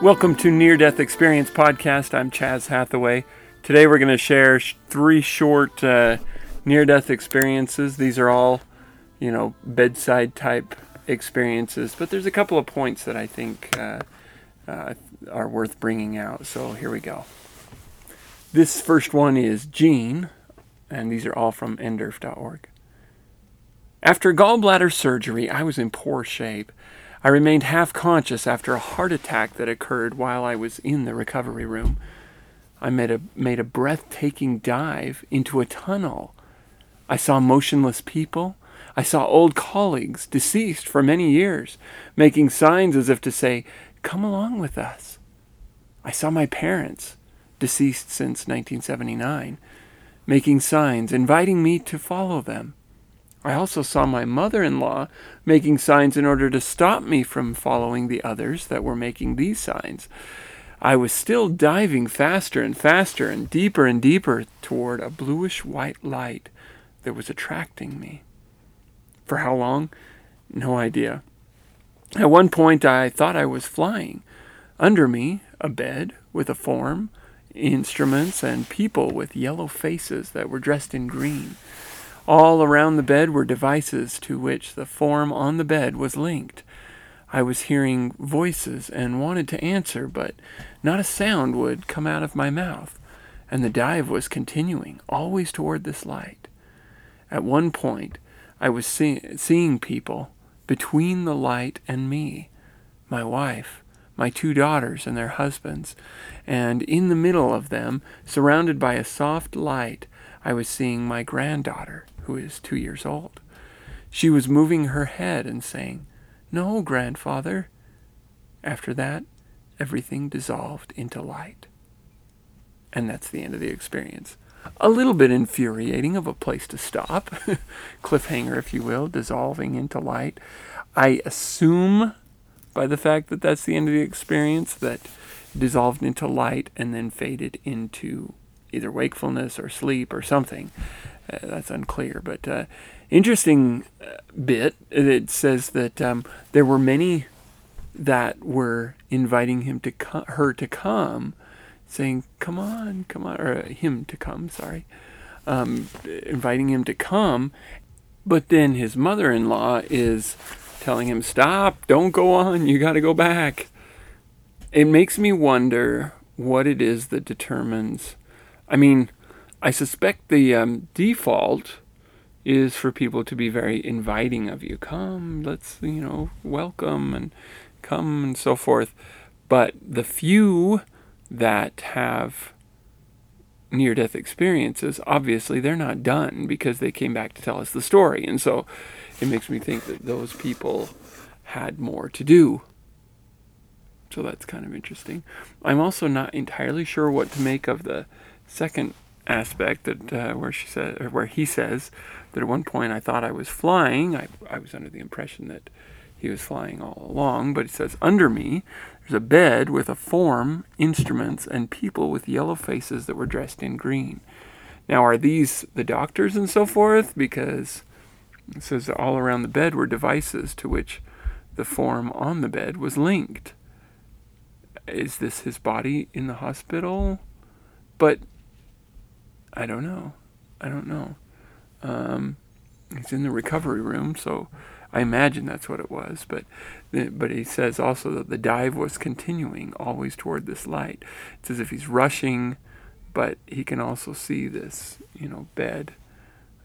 Welcome to Near Death Experience Podcast. I'm Chaz Hathaway. Today we're going to share sh- three short uh, near death experiences. These are all, you know, bedside type experiences, but there's a couple of points that I think uh, uh, are worth bringing out. So here we go. This first one is Jean, and these are all from nderf.org. After gallbladder surgery, I was in poor shape. I remained half conscious after a heart attack that occurred while I was in the recovery room. I made a, made a breathtaking dive into a tunnel. I saw motionless people. I saw old colleagues, deceased for many years, making signs as if to say, Come along with us. I saw my parents, deceased since 1979, making signs, inviting me to follow them. I also saw my mother in law making signs in order to stop me from following the others that were making these signs. I was still diving faster and faster and deeper and deeper toward a bluish white light that was attracting me. For how long? No idea. At one point, I thought I was flying. Under me, a bed with a form, instruments, and people with yellow faces that were dressed in green. All around the bed were devices to which the form on the bed was linked. I was hearing voices and wanted to answer, but not a sound would come out of my mouth, and the dive was continuing, always toward this light. At one point, I was see- seeing people between the light and me, my wife, my two daughters and their husbands, and in the middle of them, surrounded by a soft light, I was seeing my granddaughter who is two years old. She was moving her head and saying, No, grandfather. After that, everything dissolved into light. And that's the end of the experience. A little bit infuriating of a place to stop. Cliffhanger, if you will, dissolving into light. I assume by the fact that that's the end of the experience that dissolved into light and then faded into either wakefulness or sleep or something. Uh, that's unclear, but uh, interesting uh, bit. It says that um, there were many that were inviting him to co- her to come, saying, "Come on, come on," or him to come. Sorry, um, inviting him to come, but then his mother-in-law is telling him, "Stop! Don't go on. You got to go back." It makes me wonder what it is that determines. I mean, I suspect the um, default is for people to be very inviting of you. Come, let's, you know, welcome and come and so forth. But the few that have near death experiences, obviously they're not done because they came back to tell us the story. And so it makes me think that those people had more to do. So that's kind of interesting. I'm also not entirely sure what to make of the second aspect that uh, where she said or where he says that at one point I thought I was flying. I, I was under the impression that he was flying all along, but he says under me there's a bed with a form, instruments, and people with yellow faces that were dressed in green. Now, are these the doctors and so forth? Because it says all around the bed were devices to which the form on the bed was linked. Is this his body in the hospital? But I don't know. I don't know. Um, he's in the recovery room, so I imagine that's what it was. But but he says also that the dive was continuing always toward this light. It's as if he's rushing, but he can also see this, you know, bed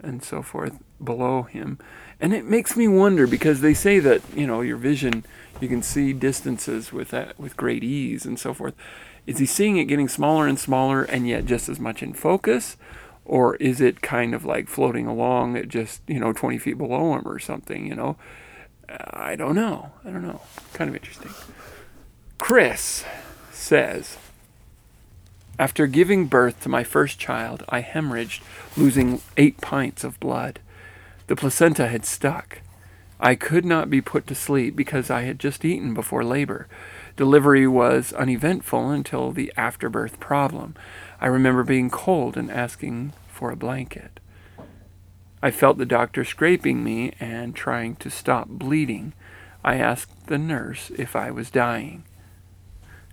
and so forth below him. And it makes me wonder because they say that you know your vision, you can see distances with that with great ease and so forth. Is he seeing it getting smaller and smaller and yet just as much in focus? Or is it kind of like floating along at just, you know, 20 feet below him or something, you know? I don't know. I don't know. Kind of interesting. Kris says, after giving birth to my first child, I hemorrhaged, losing eight pints of blood. The placenta had stuck. I could not be put to sleep because I had just eaten before labor. Delivery was uneventful until the afterbirth problem. I remember being cold and asking for a blanket. I felt the doctor scraping me and trying to stop bleeding. I asked the nurse if I was dying.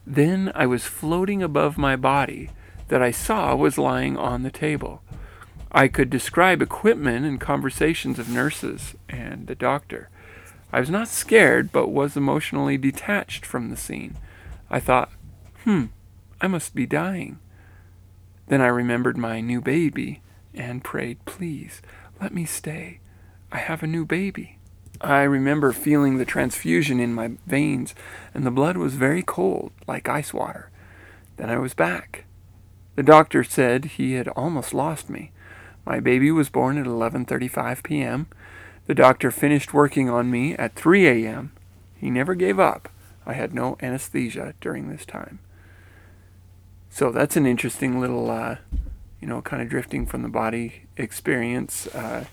Then I was floating above my body that I saw was lying on the table. I could describe equipment and conversations of nurses and the doctor. I was not scared, but was emotionally detached from the scene. I thought, hmm, I must be dying. Then I remembered my new baby and prayed, please, let me stay. I have a new baby. I remember feeling the transfusion in my veins, and the blood was very cold, like ice water. Then I was back. The doctor said he had almost lost me. My baby was born at 11:35 p.m. The doctor finished working on me at 3 a.m. He never gave up. I had no anesthesia during this time. So that's an interesting little, uh, you know, kind of drifting from the body experience uh,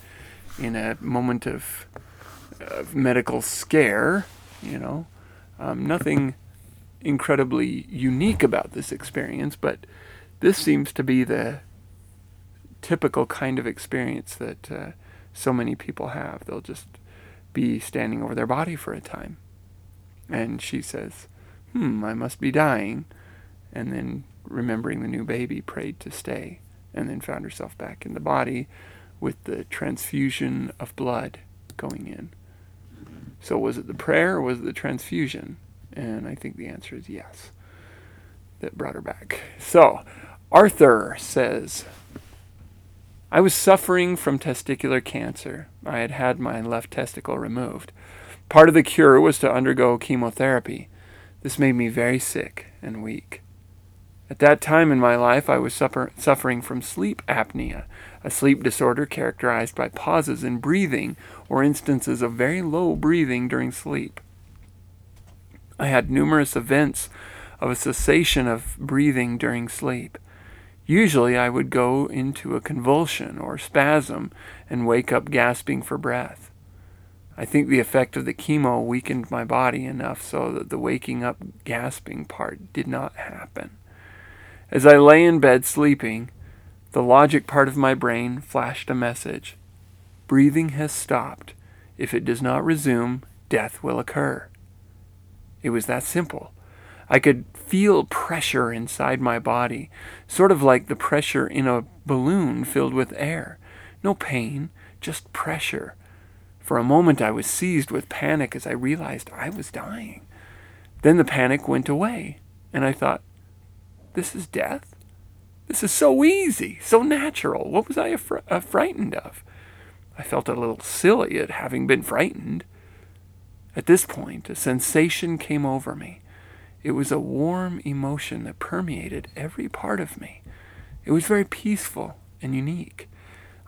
in a moment of, of medical scare. You know, um, nothing incredibly unique about this experience, but this seems to be the typical kind of experience that uh, so many people have. They'll just be standing over their body for a time. And she says, Hmm, I must be dying. And then, remembering the new baby, prayed to stay. And then found herself back in the body with the transfusion of blood going in. So, was it the prayer or was it the transfusion? And I think the answer is yes, that brought her back. So, Arthur says, I was suffering from testicular cancer. I had had my left testicle removed. Part of the cure was to undergo chemotherapy. This made me very sick and weak. At that time in my life, I was suffer- suffering from sleep apnea, a sleep disorder characterized by pauses in breathing or instances of very low breathing during sleep. I had numerous events of a cessation of breathing during sleep. Usually I would go into a convulsion or spasm and wake up gasping for breath. I think the effect of the chemo weakened my body enough so that the waking up gasping part did not happen. As I lay in bed sleeping, the logic part of my brain flashed a message. Breathing has stopped. If it does not resume, death will occur. It was that simple. I could feel pressure inside my body, sort of like the pressure in a balloon filled with air. No pain, just pressure. For a moment I was seized with panic as I realized I was dying. Then the panic went away, and I thought, this is death? This is so easy, so natural. What was I affr- uh, frightened of? I felt a little silly at having been frightened. At this point, a sensation came over me. It was a warm emotion that permeated every part of me. It was very peaceful and unique.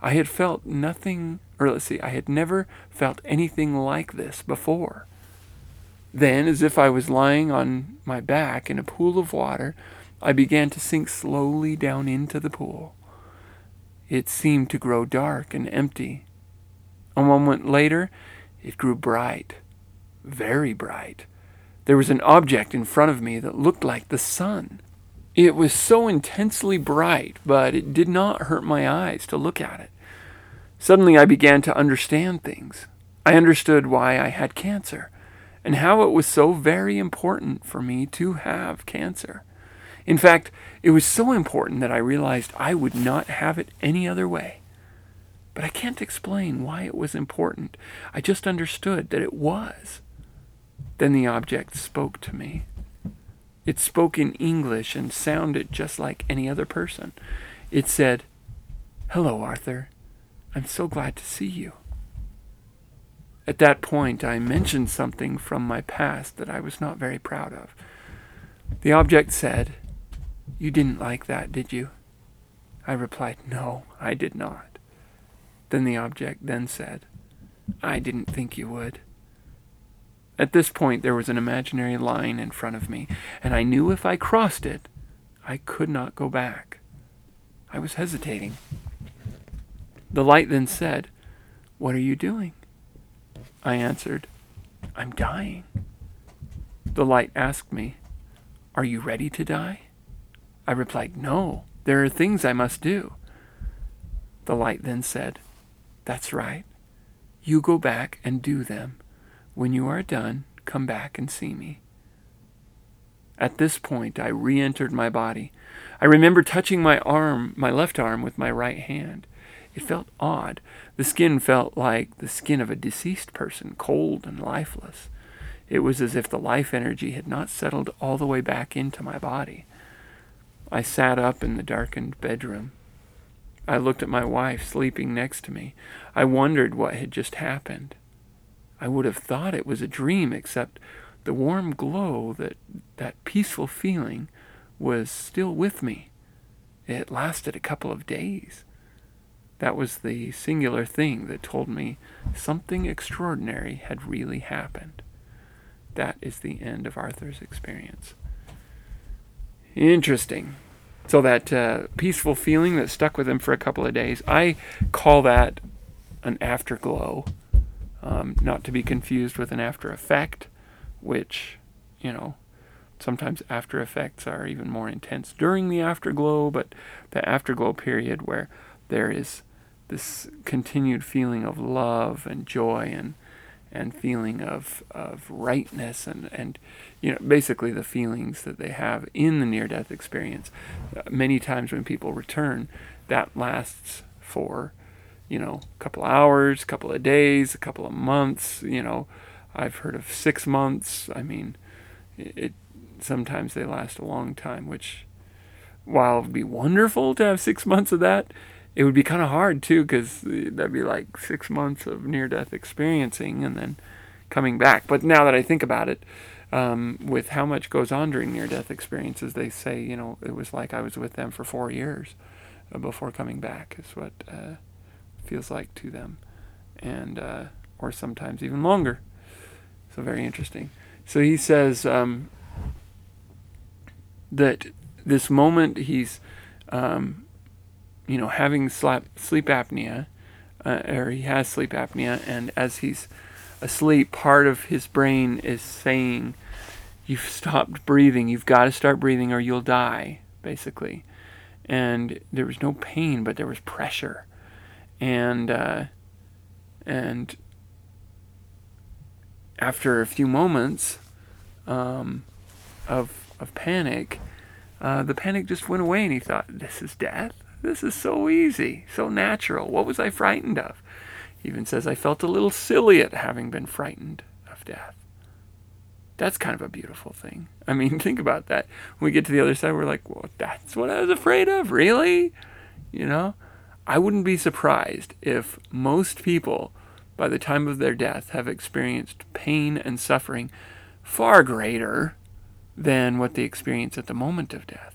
I had felt nothing, or let's see, I had never felt anything like this before. Then, as if I was lying on my back in a pool of water, I began to sink slowly down into the pool. It seemed to grow dark and empty. A moment later, it grew bright, very bright. There was an object in front of me that looked like the sun. It was so intensely bright, but it did not hurt my eyes to look at it. Suddenly I began to understand things. I understood why I had cancer and how it was so very important for me to have cancer. In fact, it was so important that I realized I would not have it any other way. But I can't explain why it was important. I just understood that it was. Then the object spoke to me. It spoke in English and sounded just like any other person. It said, Hello, Arthur. I'm so glad to see you. At that point, I mentioned something from my past that I was not very proud of. The object said, You didn't like that, did you? I replied, No, I did not. Then the object then said, I didn't think you would. At this point, there was an imaginary line in front of me, and I knew if I crossed it, I could not go back. I was hesitating. The light then said, What are you doing? I answered, I'm dying. The light asked me, Are you ready to die? I replied, No, there are things I must do. The light then said, That's right. You go back and do them. When you are done, come back and see me. At this point, I re entered my body. I remember touching my arm, my left arm, with my right hand. It felt odd. The skin felt like the skin of a deceased person, cold and lifeless. It was as if the life energy had not settled all the way back into my body. I sat up in the darkened bedroom. I looked at my wife sleeping next to me. I wondered what had just happened. I would have thought it was a dream, except the warm glow, that, that peaceful feeling, was still with me. It lasted a couple of days. That was the singular thing that told me something extraordinary had really happened. That is the end of Arthur's experience. Interesting. So that uh, peaceful feeling that stuck with him for a couple of days, I call that an afterglow, um, not to be confused with an after effect, which, you know, sometimes after effects are even more intense during the afterglow, but the afterglow period where there is this continued feeling of love and joy and and feeling of, of rightness and, and you know basically the feelings that they have in the near death experience. Uh, many times when people return that lasts for you know a couple hours a couple of days a couple of months you know i've heard of six months i mean it, it sometimes they last a long time which while it would be wonderful to have six months of that it would be kind of hard too because that'd be like six months of near death experiencing and then coming back. But now that I think about it, um, with how much goes on during near death experiences, they say, you know, it was like I was with them for four years uh, before coming back, is what uh, feels like to them. And, uh, or sometimes even longer. So, very interesting. So, he says um, that this moment he's um, you know, having sleep sleep apnea, uh, or he has sleep apnea, and as he's asleep, part of his brain is saying, "You've stopped breathing. You've got to start breathing, or you'll die." Basically, and there was no pain, but there was pressure, and uh, and after a few moments um, of of panic, uh, the panic just went away, and he thought, "This is death." This is so easy, so natural. What was I frightened of? He even says, I felt a little silly at having been frightened of death. That's kind of a beautiful thing. I mean, think about that. When we get to the other side, we're like, well, that's what I was afraid of? Really? You know? I wouldn't be surprised if most people, by the time of their death, have experienced pain and suffering far greater than what they experience at the moment of death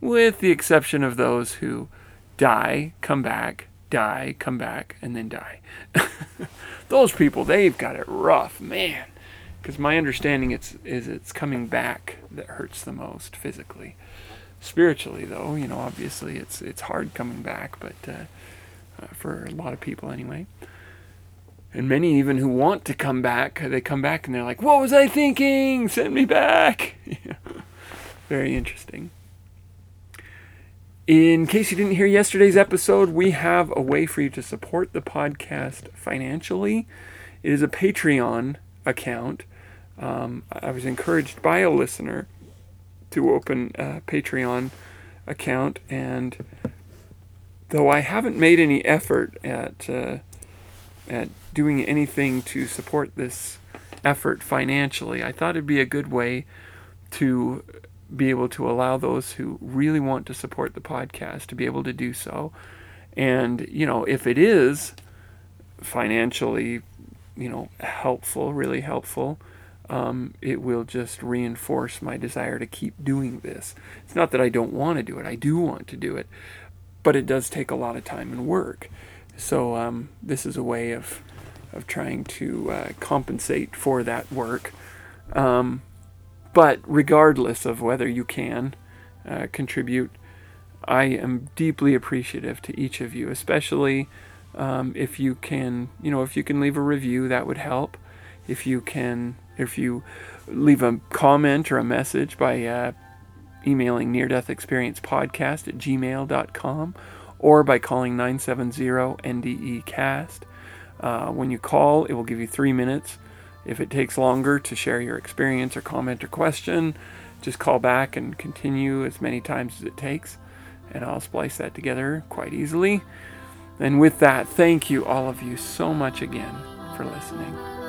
with the exception of those who die, come back, die, come back, and then die. those people, they've got it rough, man. Because my understanding is it's coming back that hurts the most physically. Spiritually, though, you know, obviously it's it's hard coming back, but uh, uh, for a lot of people anyway. And many even who want to come back, they come back and they're like, "What was I thinking? Send me back." Very interesting. In case you didn't hear yesterday's episode, we have a way for you to support the podcast financially. It is a Patreon account. Um, I was encouraged by a listener to open a Patreon account, and though I haven't made any effort at uh, at doing anything to support this effort financially, I thought it'd be a good way to be able to allow those who really want to support the podcast to be able to do so. And, you know, if it is financially, you know, helpful, really helpful, um, it will just reinforce my desire to keep doing this. It's not that I don't want to do it, I do want to do it, but it does take a lot of time and work. So, um, this is a way of, of trying to uh, compensate for that work. Um, but regardless of whether you can uh, contribute, I am deeply appreciative to each of you, especially um, if you can, you know, if you can leave a review, that would help. If you can, if you leave a comment or a message by uh, emailing near death experience podcast at gmail.com or by calling 970 NDE cast. Uh, when you call, it will give you three minutes If it takes longer to share your experience or comment or question, just call back and continue as many times as it takes, and I'll splice that together quite easily. And with that, thank you, all of you, so much again for listening.